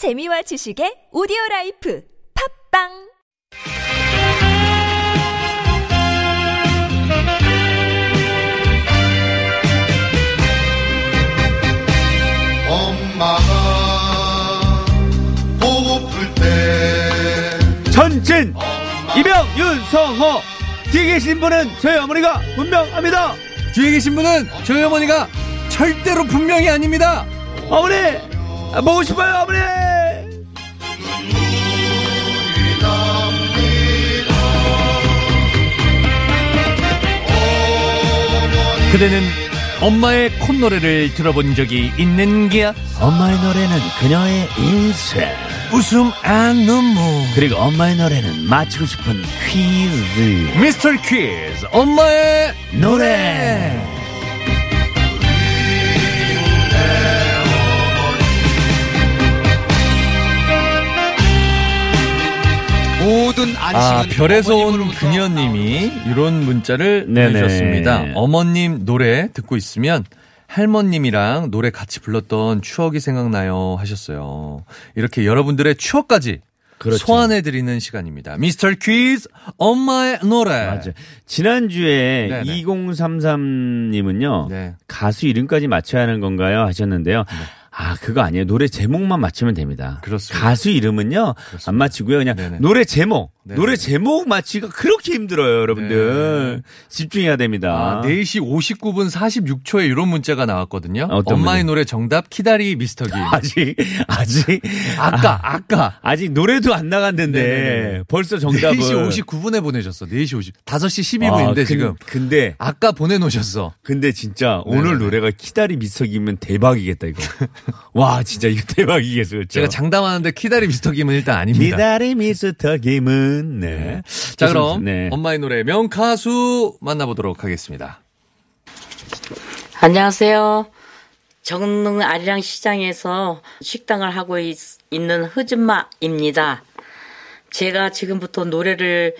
재미와 지식의 오디오 라이프 팟빵! 엄마가 보고플 때 전진 이병 윤성호. 뒤에 계신 분은 저희 어머니가 분명합니다. 뒤에 계신 분은 저희 어머니가 절대로 분명히 아닙니다. 어머니 아, 보고 싶어요 어머니 그대는 엄마의 콧노래를 들어본 적이 있는 게야? 엄마의 노래는 그녀의 인생 웃음 안 눈물. 그리고 엄마의 노래는 맞히고 싶은 퀴즈 미스터 퀴즈 엄마의 노래 모든 아, 별에서 온 그녀님이 이런 문자를 네네. 내주셨습니다. 어머님 노래 듣고 있으면 할머님이랑 노래 같이 불렀던 추억이 생각나요 하셨어요. 이렇게 여러분들의 추억까지 그렇죠. 소환해드리는 시간입니다. 미스터 퀴즈 엄마의 노래. 맞아 지난주에 네네. 2033님은요 네. 가수 이름까지 맞춰야 하는 건가요 하셨는데요 아 그거 아니에요 노래 제목만 맞추면 됩니다 그렇습니다. 가수 이름은요 안 맞히고요 그냥 네네. 노래 제목 네네. 노래 제목 맞히기가 그렇게 힘들어요 여러분들 집중해야 됩니다 아, 4시 59분 46초에 이런 문자가 나왔거든요. 엄마의 문자? 노래 정답 키다리 미스터 김. 아직 아직 아까 아 까 아직 노래도 안 나갔는데 네네네. 벌써 정답을 4시 59분에 보내셨어. 4시 50. 5시 12분인데 아, 근- 지금 근데 아까 보내놓으셨어. 근데 진짜 오늘 네네네. 노래가 키다리 미석이면 대박이겠다 이거. 와 진짜 이거 대박이겠어. 그렇죠? 제가 장담하는데 키다리 미스터 김은 일단 아닙니다. 키다리 미스터 김은 네. 자 그럼 네. 엄마의 노래 명가수 만나보도록 하겠습니다. 안녕하세요. 정릉 아리랑 시장에서 식당을 하고 있, 는 흐즈마입니다. 제가 지금부터 노래를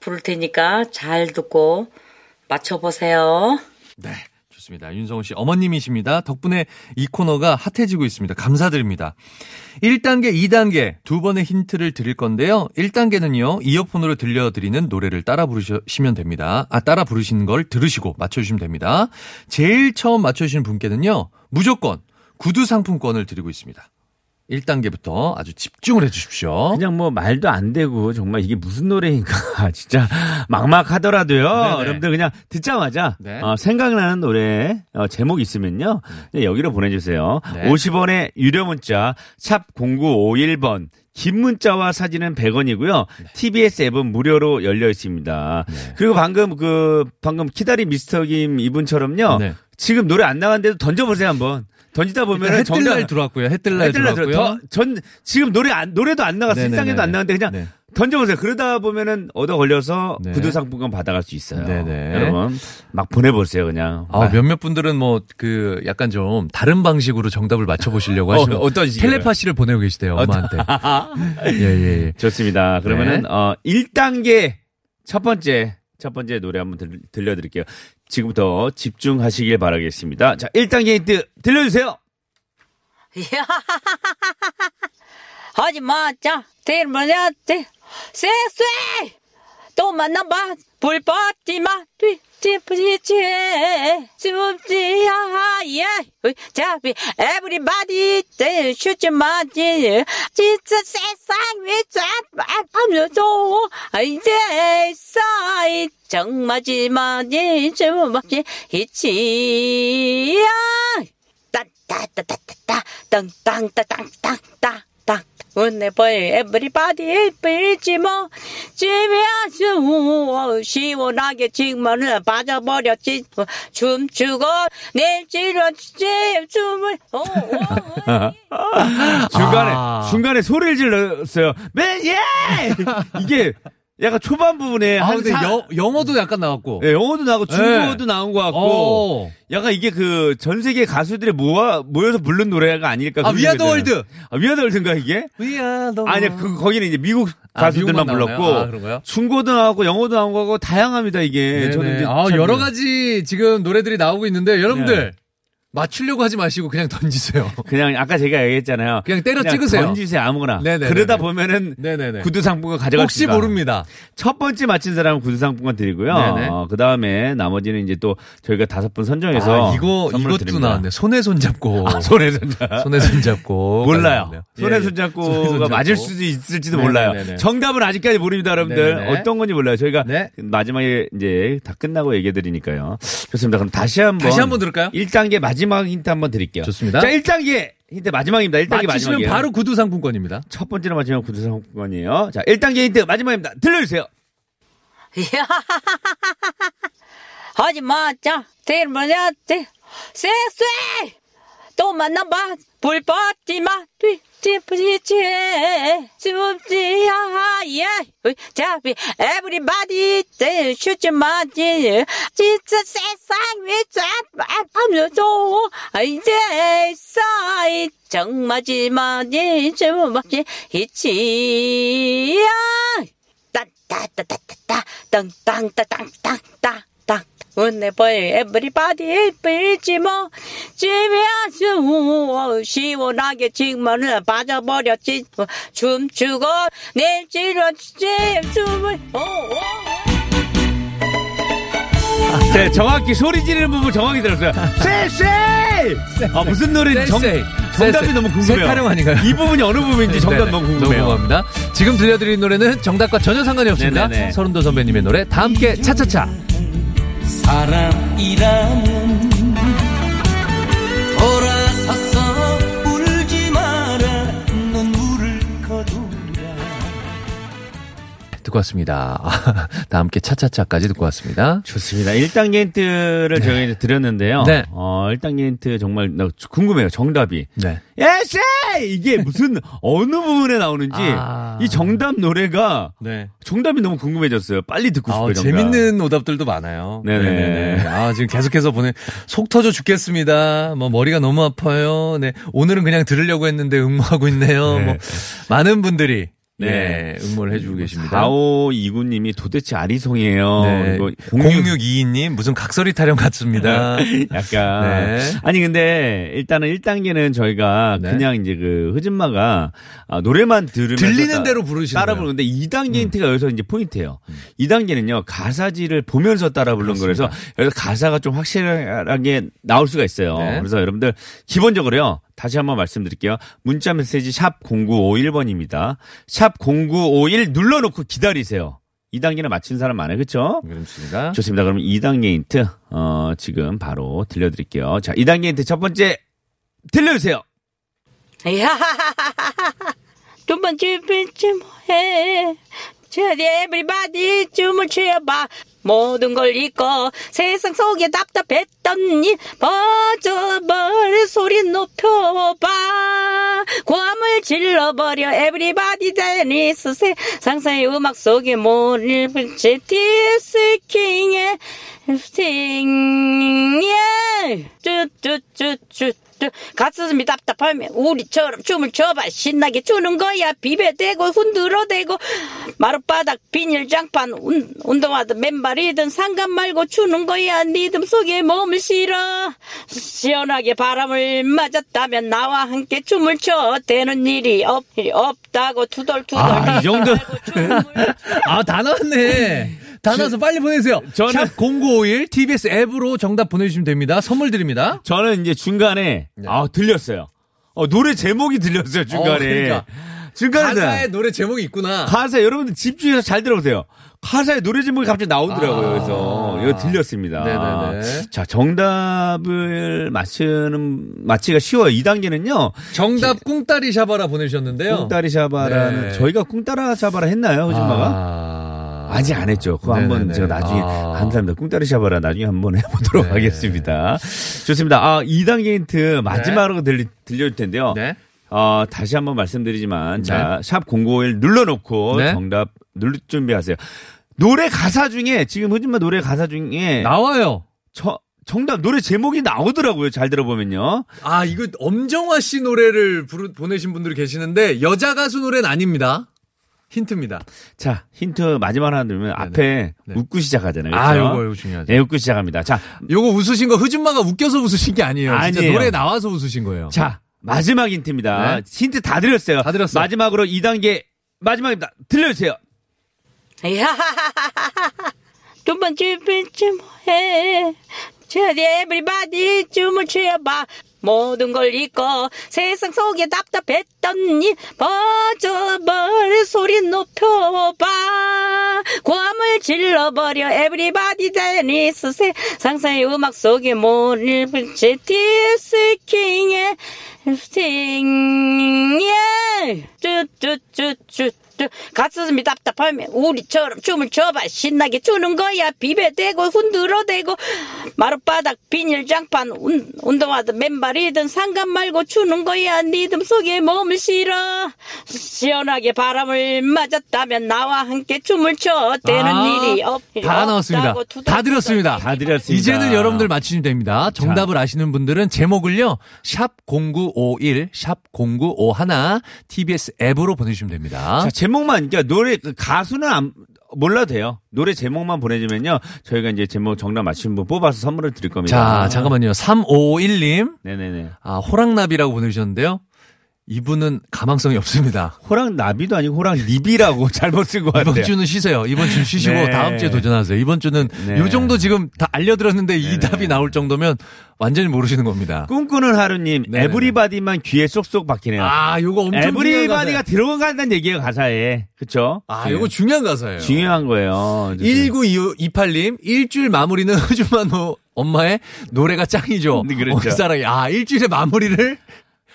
부를 테니까 잘 듣고 맞춰보세요. 네. 좋습니다. 윤성호 씨 어머님이십니다. 덕분에 이 코너가 핫해지고 있습니다. 감사드립니다. 1단계, 2단계 두 번의 힌트를 드릴 건데요. 1단계는요. 이어폰으로 들려드리는 노래를 따라 부르시면 됩니다. 아, 따라 부르시는 걸 들으시고 맞춰주시면 됩니다. 제일 처음 맞춰주신 분께는요. 무조건 구두 상품권을 드리고 있습니다. 1단계부터 아주 집중을 해 주십시오. 그냥 뭐 말도 안 되고 정말 이게 무슨 노래인가 진짜 막막하더라도요. 네네. 여러분들 그냥 듣자마자 네. 어, 생각나는 노래 어, 제목 있으면요 여기로 보내주세요. 네. 50원의 유료 문자 샵 #0951번 긴 문자와 사진은 100원이고요. TBS 앱은 무료로 열려 있습니다. 네. 그리고 방금 그 방금 키다리 미스터 김 이분처럼요. 네. 지금 노래 안 나갔는데도 던져보세요 한번. 던지다 보면 해뜰날 들어왔고요. 해뜰날 들어왔고요. 더, 전 지금 노래 안, 노래도 안 나갔어. 네네네. 실상에도 안 나갔는데 그냥 네. 던져보세요. 그러다 보면은 얻어 걸려서 네. 구두 상품권 받아갈 수 있어요. 네네. 여러분 막 보내보세요 그냥. 아, 몇몇 분들은 뭐 그 약간 좀 다른 방식으로 정답을 맞춰보시려고 하시면 어, 식이에요? 텔레파시를 보내고 계시대요 엄마한테. 예예 예. 좋습니다. 그러면은 네. 어 1단계 첫 번째 첫 번째 노래 한번 들, 들려드릴게요. 지금부터 집중하시길 바라겠습니다. 자 1단계 힌트 들려주세요. 하지 마, 자, 제일 먼저, 제, 쎄쎄! 또 만나봐, 불 뻗지 마, 뒤집지지, 줍지, 야, 예, 자, everybody, 제, 슈즈 마지, 진짜 세상 위자, 알려줘, 이제, 사이, 정말지 마지, 주먹지, 이치야, 따따따따따따 땅땅따땅땅땅땅 Whenever everybody 빌지 뭐 집에서 시원하게 지금은 빠져버렸지 춤추고 내일 지러지 춤을 어, 어, 어. 중간에 아. 중간에 소리를 질렀어요. 맨 예! 이게 약간 초반 부분에 아한 근데 사- 여, 영어도 약간 나왔고. 예, 영어도 나오고 중국어도 나온 것 같고 어. 약간 이게 그 전 세계 가수들이 모아 모여서 부른 노래가 아닐까 아, 드네요. World. 아, 위아더 월드인가 이게? The 아니. 그 거기는 이제 미국 아, 가수들만 미국만 불렀고? 아, 그런가요? 중고도 나오고 영어도 나온 거고 다양합니다 이게. 네네. 저는 이제 아, 잘 여러 몰라요. 가지 지금 노래들이 나오고 있는데 여러분들 맞추려고 하지 마시고 그냥 던지세요. 그냥 아까 제가 얘기했잖아요. 그냥 때려 찍으세요. 던지세요 아무거나. 네네네네. 그러다 보면은 네네네. 구두 상품권 가져갈 혹시 수가. 모릅니다. 첫 번째 맞힌 사람은 구두 상품권 드리고요. 어, 그 다음에 나머지는 이제 또 저희가 다섯 분 선정해서 아, 이거 이것도 드립니다. 나왔네. 손에 손 잡고. 아, 손에 손 잡고. 손에 손 잡고. 몰라요. 나왔네요. 손에 예, 손 예. 잡고가 손에 손 잡고. 맞을 수도 있을지도 네네네네. 몰라요. 정답은 아직까지 모릅니다, 여러분들. 네네네. 어떤 건지 몰라요. 저희가 네. 마지막에 이제 다 끝나고 얘기해 드리니까요. 좋습니다. 그럼 다시 한번 다시 한번 들을까요? 1단계 마지막 힌트 한번 드릴게요. 좋습니다. 자, 1단계 힌트 마지막입니다. 1단계 맞히시면 마지막이에요. 바로 구두 상품권입니다. 첫 번째로 맞히면 구두 상품권이에요. 자, 1단계 힌트 마지막입니다. 들려주세요. 하지 마, 자, 제일 먼저, 제, 쎄쎄! 또 만나봐, 불 뻗지 마, 뒤집어지지, 씹지, 야, 예, 자, everybody, 제, 슈즈 마지, 진짜 세상 위자, 알려줘, 이제, 사이, 정마지 마지, 정마지, 이치야, 따따따따따따 땅땅따땅땅땅땅 은혜보이 에브리바디 빌지 뭐 집에서 시원하게 지금은 빠져버렸지 춤추고 내일 지렸지 춤을 오, 오. 네, 정확히 소리 지르는 부분 정확히 들었어요. 쎄쎄! 아, 무슨 노래인지 정. 정답이. 너무 궁금해요. 셀타령 아닌가요? 이 부분이 어느 부분인지 정답 네네. 너무 궁금해요. 너무 궁금합니다. 지금 들려드린 노래는 정답과 전혀 상관이 없습니다. 서른도 선배님의 노래 다 함께 차차차. 사람이라면 듣고 왔습니다. 아, 다 함께 차차차까지 듣고 왔습니다. 좋습니다. 1단계 힌트를 저희가 이제 드렸는데요. 네. 어, 1단계 힌트 정말 나 궁금해요. 정답이. 네. 에세! 이게 무슨 어느 부분에 나오는지 아. 이 정답 노래가 네. 정답이 너무 궁금해졌어요. 빨리 듣고 싶어요. 아. 재밌는 오답들도 많아요. 네네. 아, 지금 계속해서 보내, 속 터져 죽겠습니다. 뭐, 머리가 너무 아파요. 네. 오늘은 그냥 들으려고 했는데 응모하고 있네요. 네. 뭐, 많은 분들이, 네. 네. 응모를 해주고 계십니다. 4529님이 도대체 아리송이에요. 네. 이거 06 0622님, 무슨 각설이 타령 같습니다. 약간. 네. 아니, 근데 일단은 1단계는 저희가 네. 그냥 이제 그 흐진마가 아, 노래만 들으면서 들리는 따- 대로 부르시는 따라. 음. 부르는데 2단계 힌트가 여기서 이제 포인트예요. 2단계는요, 가사지를 보면서 따라 부르는 거라서 여기서 가사가 좀 확실하게 나올 수가 있어요. 네. 그래서 여러분들 기본적으로요. 다시 한번 말씀드릴게요. 문자 메시지 샵 0951번입니다. 샵 0951 눌러놓고 기다리세요. 2단계는 맞힌 사람 많아요. 그렇죠? 그렇습니다. 좋습니다. 그럼 2단계 힌트, 어, 지금 바로 들려드릴게요. 자, 2단계 힌트 첫 번째, 들려주세요. 야, 두 번째 빌지 뭐해. 제디 에브리바디 춤을 추어봐. 모든 걸 잊고 세상 속에 답답했던 일 퍼져버린 소리 높여봐. 고함을 질러버려. 에브리바디 데니스 세상사의 음악 속에 모를 빛이 디스킹의 스팅예 쭈쭈쭈쭈 가슴이 답답하면 우리처럼 춤을 춰봐. 신나게 추는 거야. 비벼대고 흔들어대고. 마룻바닥 비닐장판 운, 운동화든 맨발이든 상관 말고 추는 거야. 리듬 속에 몸을 실어. 시원하게 바람을 맞았다면 나와 함께 춤을 춰. 되는 일이 없, 없다고 투덜투덜. 아, 이 정도. 아, 다 나왔네. 다 나와서 빨리 보내세요. 저는- 샵 0951 TBS 앱으로 정답 보내주시면 됩니다. 선물 드립니다. 저는 이제 중간에, 아, 들렸어요. 어, 노래 제목이 들렸어요, 중간에. 네. 어, 그러니까. 중간에. 가사에 노래 제목이 있구나. 가사, 여러분들 집중해서 잘 들어보세요. 가사에 노래 제목이 갑자기 나오더라고요. 아. 그래서 이거 들렸습니다. 네네네. 자, 정답을 맞추는 맞히기가 쉬워요. 2단계는요. 정답 꿍따리 샤바라 보내주셨는데요. 꿍따리 샤바라는 네. 저희가 꿍따라 샤바라 했나요, 호진마가? 아. 아직 안 했죠. 그거 한번 네네네. 제가 나중에 아. 감사합니다. 꿍따리 샤바라 나중에 한번 해보도록 네. 하겠습니다. 좋습니다. 아, 2단계 힌트 마지막으로 들리, 들려줄 텐데요. 네. 어, 다시 한번 말씀드리지만, 자, 샵 0951 눌러놓고 네. 정답 누를 준비하세요. 노래 가사 중에, 지금 흐진마 노래 가사 중에, 나와요. 저, 정답 노래 제목이 나오더라고요. 잘 들어보면요. 아, 이거 엄정화 씨 노래를 부르, 보내신 분들이 계시는데 여자 가수 노래는 아닙니다. 힌트입니다. 자, 힌트 마지막 하나 들으면 앞에 네. 웃고 시작하잖아요. 아, 그렇죠? 요거, 요거 중요하죠. 네, 웃고 시작합니다. 자, 요거 웃으신 거 흐준마가 웃겨서 웃으신 게 아니에요. 진짜 아니에요. 노래 나와서 웃으신 거예요. 자, 마지막 힌트입니다. 네. 힌트 다 드렸어요. 다 드렸어요. 마지막으로 2단계 마지막입니다. 들려주세요. 두 번째 쯤 해. 저리 에브리바디 춤을 추어봐. 모든 걸 잊고 세상 속에 답답했던 일 버져버릴 소리 높여봐. 고함을 질러버려. 에브리바디 데니스 세상사의 음악 속에 모를 빛의 디스킹의 싱예 쭈쭈쭈쭈 가슴이 답답하면 우리처럼 춤을 춰봐 신나게 추는 거야 비벼대고 흔들어대고 마룻바닥 비닐장판 운, 운동화든 맨발이든 상관 말고 추는 거야 리듬 속에 몸을 실어 시원하게 바람을 맞았다면 나와 함께 춤을 춰 되는 아, 일이 없다 나왔습니다. 다 드렸습니다. 다 드렸습니다. 이제는 여러분들 맞추시면 됩니다. 정답을 아시는 분들은 제목을요. 샵 0951, 샵 0951 TBS 앱으로 보내주시면 됩니다. 자, 제목 만, 그러니까 노래, 그 가수는 안, 몰라도 돼요. 노래 제목만 보내주면요. 저희가 이제 제목 정답 맞추신 분 뽑아서 선물을 드릴 겁니다. 자, 잠깐만요. 3551님. 네네네. 아, 호랑나비라고 보내주셨는데요. 이분은 가망성이 없습니다. 호랑 나비도 아니고 호랑 리비라고 잘못 쓴 것 같아요. 이번 주는 쉬세요. 이번 주는 쉬시고 네. 다음 주에 도전하세요. 이번 주는 네. 요 정도 지금 다 알려드렸는데 이 네네. 답이 나올 정도면 완전히 모르시는 겁니다. 꿈꾸는 하루님, 네네네. everybody만 귀에 쏙쏙 박히네요. 아, 요거 엄청 everybody가. 들어간다는 얘기예요, 가사에. 그쵸? 아, 요거 중요한 가사예요. 중요한 거예요. 1928님, 일주일 마무리는 흐주만 엄마의 노래가 짱이죠. 네, 그렇죠. 어, 사랑이. 아, 일주일의 마무리를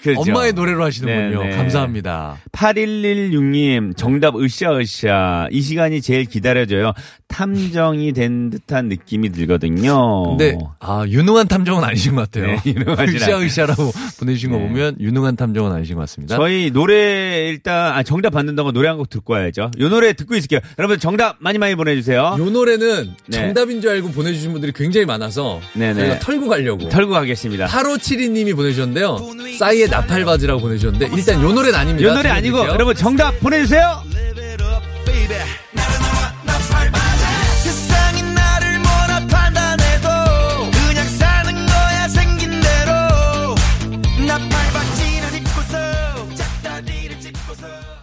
그렇죠. 엄마의 노래로 하시는군요. 네네. 감사합니다. 8116님, 정답 으쌰으쌰. 이 시간이 제일 기다려져요. 탐정이 된 듯한 느낌이 들거든요. 근데, 아, 유능한 탐정은 아니신 것 같아요. 네, 유능하진 으쌰 으쌰라고 보내주신 거 네. 보면 유능한 탐정은 아니신 것 같습니다. 저희 노래 일단 아, 정답 받는 동안 노래 한 곡 듣고 와야죠. 요 노래 듣고 있을게요. 여러분 정답 많이 많이 보내주세요. 요 노래는 네. 정답인 줄 알고 보내주신 분들이 굉장히 많아서 네네. 저희가 털고 가려고. 털고 가겠습니다. 8572님이 보내주셨는데요. 싸이의 나팔바지라고 보내주셨는데 일단 요 노래는 아닙니다. 요 노래 아니고. 여러분 정답 보내주세요.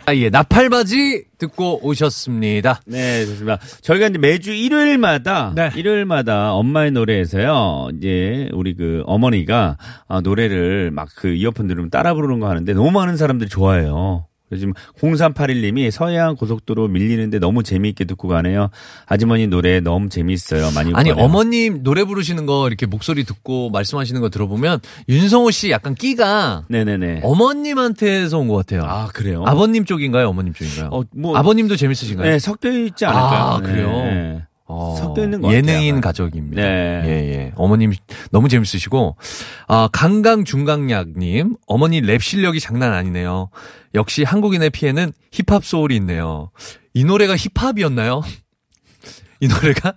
짚고서 싸이의 나팔바지 듣고 오셨습니다. 네, 좋습니다. 저희가 이제 매주 일요일마다 네. 일요일마다 엄마의 노래에서요. 이제 우리 그 어머니가 아, 노래를 막 그 이어폰 들으면 따라 부르는 거 하는데 너무 많은 사람들이 좋아해요. 요즘 0381님이 서해안 고속도로 밀리는데 너무 재미있게 듣고 가네요. 아주머니 노래 너무 재미있어요. 많이 아니 웃거네요. 어머님 노래 부르시는 거 이렇게 목소리 듣고 말씀하시는 거 들어보면 윤성호 씨 약간 끼가 네네네. 어머님한테서 온 것 같아요. 아 그래요? 아버님 쪽인가요? 어머님 쪽인가요? 어, 뭐- 아버님도 재밌으신가요? 네 섞여 있지 않을까요? 아, 그래요? 네. 어, 섞여 있는 것 같아요, 예능인 아마. 가족입니다. 네. 예, 예. 어머님 너무 재밌으시고, 아, 강강 중강약 님, 어머니 랩 실력이 장난 아니네요. 역시 한국인의 피해는 힙합 소울이 있네요. 이 노래가 힙합이었나요? 이 노래가?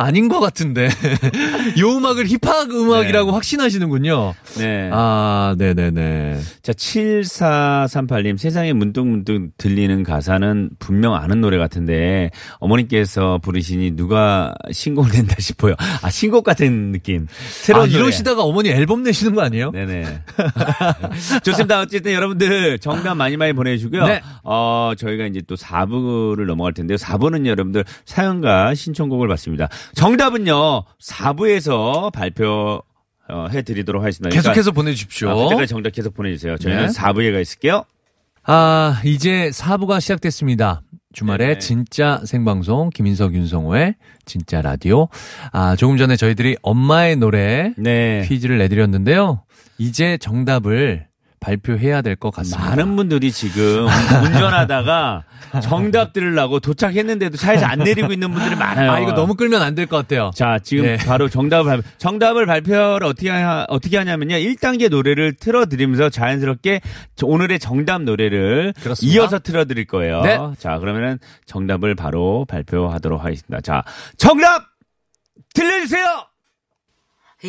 아닌 것 같은데. 이 음악을 힙합 음악이라고 네. 확신하시는군요. 네. 아, 네네네. 자, 7438님, 세상에 문득문득 들리는 가사는 분명 아는 노래 같은데, 어머니께서 부르시니 누가 신곡을 낸다 싶어요. 아, 신곡 같은 느낌. 새로운 아. 이러시다가 어머니 앨범 내시는 거 아니에요? 네네. 좋습니다. 어쨌든 여러분들 정답 많이 많이 보내주고요. 네. 어, 저희가 이제 또 4부를 넘어갈 텐데요. 4부는 여러분들 사연과 신청곡을 받습니다. 정답은요, 4부에서 발표, 어, 해드리도록 하겠습니다. 그러니까 계속해서 보내주십시오. 아, 그때까지 정답 계속 보내주세요. 저희는 네. 4부에 가 있을게요. 아, 이제 4부가 시작됐습니다. 주말에 네네. 진짜 생방송 김인석 윤성호의 진짜 라디오. 아, 조금 전에 저희들이 엄마의 노래 네. 퀴즈를 내드렸는데요. 이제 정답을 발표해야 될 것 같습니다. 많은 분들이 지금 운전하다가 정답 들으려고 도착했는데도 차에서 안 내리고 있는 분들이 많아요. 아, 이거 너무 끌면 안 될 것 같아요. 자, 지금 네. 바로 정답을 발표, 정답을 발표를 어떻게 하, 어떻게 하냐면요. 1단계 노래를 틀어 드리면서 자연스럽게 저- 오늘의 정답 노래를 그렇습니다. 이어서 틀어 드릴 거예요. 네. 자, 그러면은 정답을 바로 발표하도록 하겠습니다. 자, 정답 들려 주세요.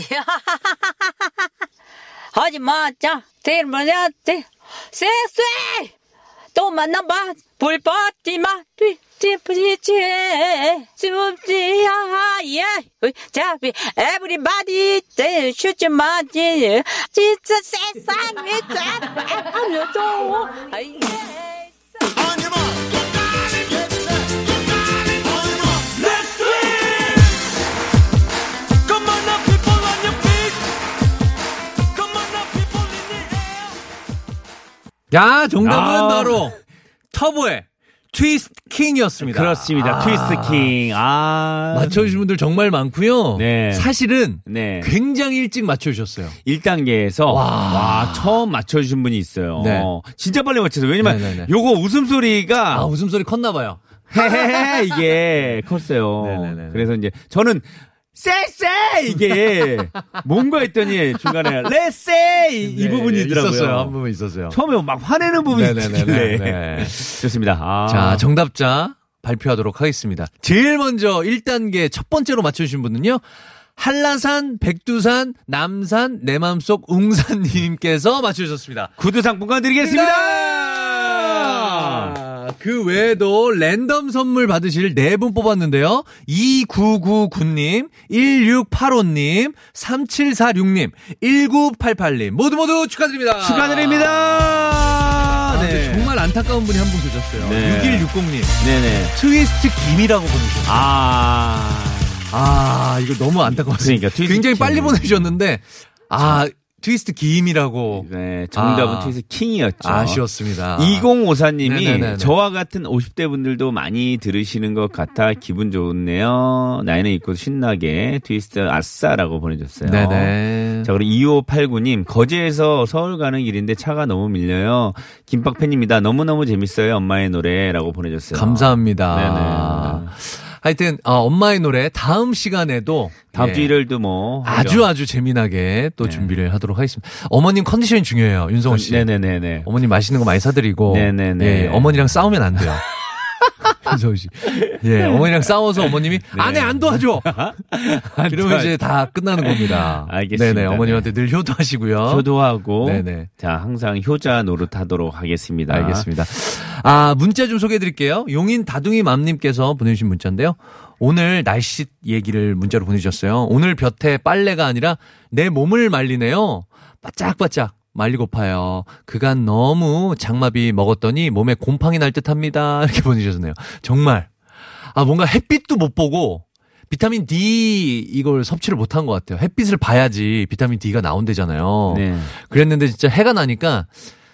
하지 마, 자, 대머리한테 쎄쎄 또 너만 너만 불 뻗지 마 뒤집지지 습지야 예 자비 everybody 슈즈 마지 진짜 세상에 자 알려줘 아이 야, 정답은 아. 바로 터보의 트위스트 킹이었습니다. 그렇습니다. 아. 트위스트 킹. 아. 맞춰주신 분들 정말 많고요. 네. 사실은 네. 굉장히 일찍 맞춰주셨어요. 1단계에서 와. 처음 맞춰주신 분이 있어요. 네. 진짜 빨리 맞춰서 왜냐면 네네네. 요거 웃음소리가 아, 웃음소리 컸나 봐요. 헤헤헤 이게 컸어요. 네네네네. 그래서 이제 저는 쎄쎄 이게 뭔가 했더니 중간에 레쎄 이, 이 부분이더라고요. 네, 있었어요. 한 부분 있었어요. 처음에 막 화내는 부분이 네네네네. 있길래 네. 좋습니다. 아. 자, 정답자 발표하도록 하겠습니다. 제일 먼저 1단계 첫 번째로 맞춰주신 분은요. 한라산, 백두산, 남산, 내 맘속 웅산님께서 맞춰주셨습니다. 구두 상품권 드리겠습니다. 아, 그 외에도 랜덤 선물 받으실 네 분 뽑았는데요. 2999님, 1685님, 3746님, 1988님 모두 모두 축하드립니다. 축하드립니다. 아, 네. 정말 안타까운 분이 한 분 계셨어요. 네. 6160님. 네네. 트위스트 김이라고 보내주셨어요. 아. 아, 이거 너무 안타까웠어요. 그러니까 굉장히 김. 빨리 보내주셨는데, 아, 트위스트 김이라고. 네, 정답은 아. 트위스 킹이었죠. 아쉬웠습니다. 2054님이 네네네네. 저와 같은 50대 분들도 많이 들으시는 것 같아 기분 좋네요. 나이는 있고 신나게 트위스트 아싸라고 보내줬어요. 네네. 자, 그리고 2589님, 거제에서 서울 가는 길인데 차가 너무 밀려요. 김밥 팬입니다. 너무너무 재밌어요. 엄마의 노래라고 보내줬어요. 감사합니다. 네네. 하여튼 어, 엄마의 노래 다음 시간에도 다음 예, 주 일요일도 뭐. 아주 아주 재미나게 또 네. 준비를 하도록 하겠습니다. 어머님 컨디션이 중요해요, 윤성호 씨. 네네네네. 어머님 맛있는 거 많이 사드리고 네네네. 예, 어머니랑 싸우면 안 돼요. 윤성호 씨. 예, 어머니랑 싸워서 어머님이 아내 안 도와줘. 이러면 이제 다 끝나는 겁니다. 알겠습니다. 네네, 어머님한테 늘 효도하시고요. 효도하고. 네네. 자, 항상 효자 노릇하도록 하겠습니다. 알겠습니다. 아, 문자 좀 소개해 드릴게요. 용인 다둥이 맘님께서 보내주신 문자인데요. 오늘 날씨 얘기를 문자로 보내주셨어요. 오늘 볕에 빨래가 아니라 내 몸을 말리네요. 바짝바짝 말리고파요. 그간 너무 장마비 먹었더니 몸에 곰팡이 날 듯 합니다. 이렇게 보내주셨네요. 정말. 아, 뭔가 햇빛도 못 보고 비타민 D 이걸 섭취를 못한 것 같아요. 햇빛을 봐야지 비타민 D가 나온대잖아요. 네. 그랬는데 진짜 해가 나니까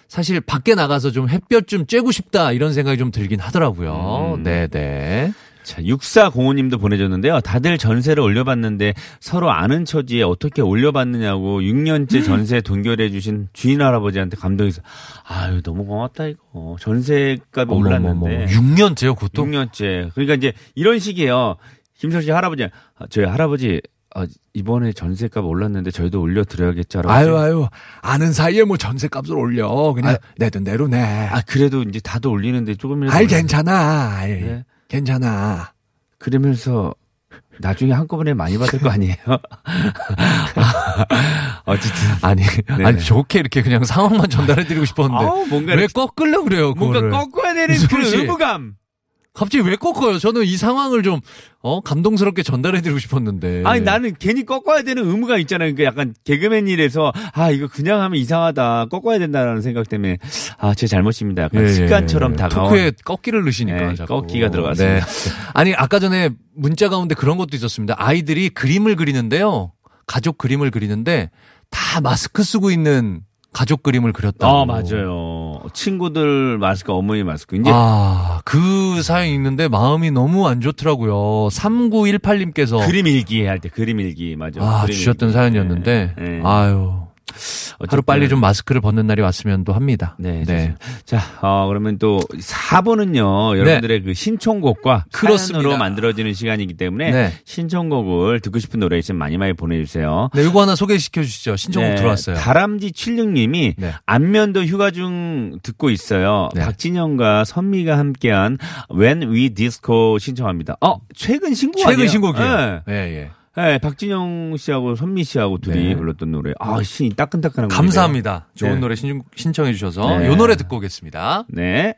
사실 밖에 나가서 좀 햇볕 좀 쬐고 싶다 이런 생각이 좀 들긴 하더라고요. 음. 네네. 자, 6405님도 보내줬는데요. 다들 전세를 올려봤는데 서로 아는 처지에 어떻게 올려봤느냐고 6년째 전세 동결해주신 주인 할아버지한테 감동해서 아유, 너무 고맙다, 이거. 전세값이 올랐는데. 6년째요, 그것도? 6년째. 그러니까 이제 이런 식이에요. 김선 씨 할아버지, 아, 저희 할아버지, 아, 이번에 전세값 올랐는데 저희도 올려드려야겠죠. 아유, 아유. 아는 사이에 뭐 전세값을 올려. 그냥 아, 내돈 대로 내. 아, 그래도 이제 다들 올리는데 조금이라도. 아이, 괜찮아. 아이, 네. 괜찮아. 그러면서 나중에 한꺼번에 많이 받을 거 아니에요? 어쨌든. 아니, 네네. 아니, 좋게 이렇게 그냥 상황만 전달해드리고 싶었는데. 아우, 뭔가 왜 꺾으려 그래요, 뭔가 그거를. 꺾어야 되는 소리지? 의무감. 갑자기 왜 꺾어요? 저는 이 상황을 좀, 어, 감동스럽게 전달해드리고 싶었는데. 아니 나는 괜히 꺾어야 되는 의무가 있잖아요. 그 약간 개그맨 일에서 아 이거 그냥 하면 이상하다 꺾어야 된다라는 생각 때문에 아 제 잘못입니다. 약간 예, 예, 습관처럼 예. 다가온 토크에 꺾기를 넣으시니까. 네, 자꾸. 꺾기가 들어갔습니다. 아니, 아까 전에 문자 가운데 그런 것도 있었습니다. 아이들이 그림을 그리는데요. 가족 그림을 그리는데 다 마스크 쓰고 있는 가족 그림을 그렸다고. 아 맞아요. 친구들 마스크 어머니 마스크 이제 아, 그 사연이 있는데 마음이 너무 안 좋더라고요. 3918님께서 그림 일기 할 때 그림 일기 맞아. 아, 그림 주셨던 일기. 사연이었는데 네, 네. 아유. 하루 어쨌든 빨리 좀 마스크를 벗는 날이 왔으면 또 합니다. 네, 좋습니다. 자, 어, 그러면 또 4번은요, 여러분들의 그 신청곡과 네. 사연으로 만들어지는 시간이기 때문에 네. 신청곡을 듣고 싶은 노래 있으면 많이 많이 보내주세요. 네, 이거 하나 소개시켜 주시죠. 신청곡 네, 들어왔어요. 다람쥐 76님이 네. 안면도 휴가 중 듣고 있어요. 네. 박진영과 선미가 함께한 When We Disco 신청합니다. 어, 최근 신곡 최근 아니에요? 신곡이에요. 네. 예, 예. 네, 박진영 씨하고 선미 씨하고 둘이 네. 불렀던 노래. 아, 씨, 따끈따끈한 감사합니다. 좋은 네. 노래 신, 신청 해 주셔서 네. 요 노래 듣고 오겠습니다. 네.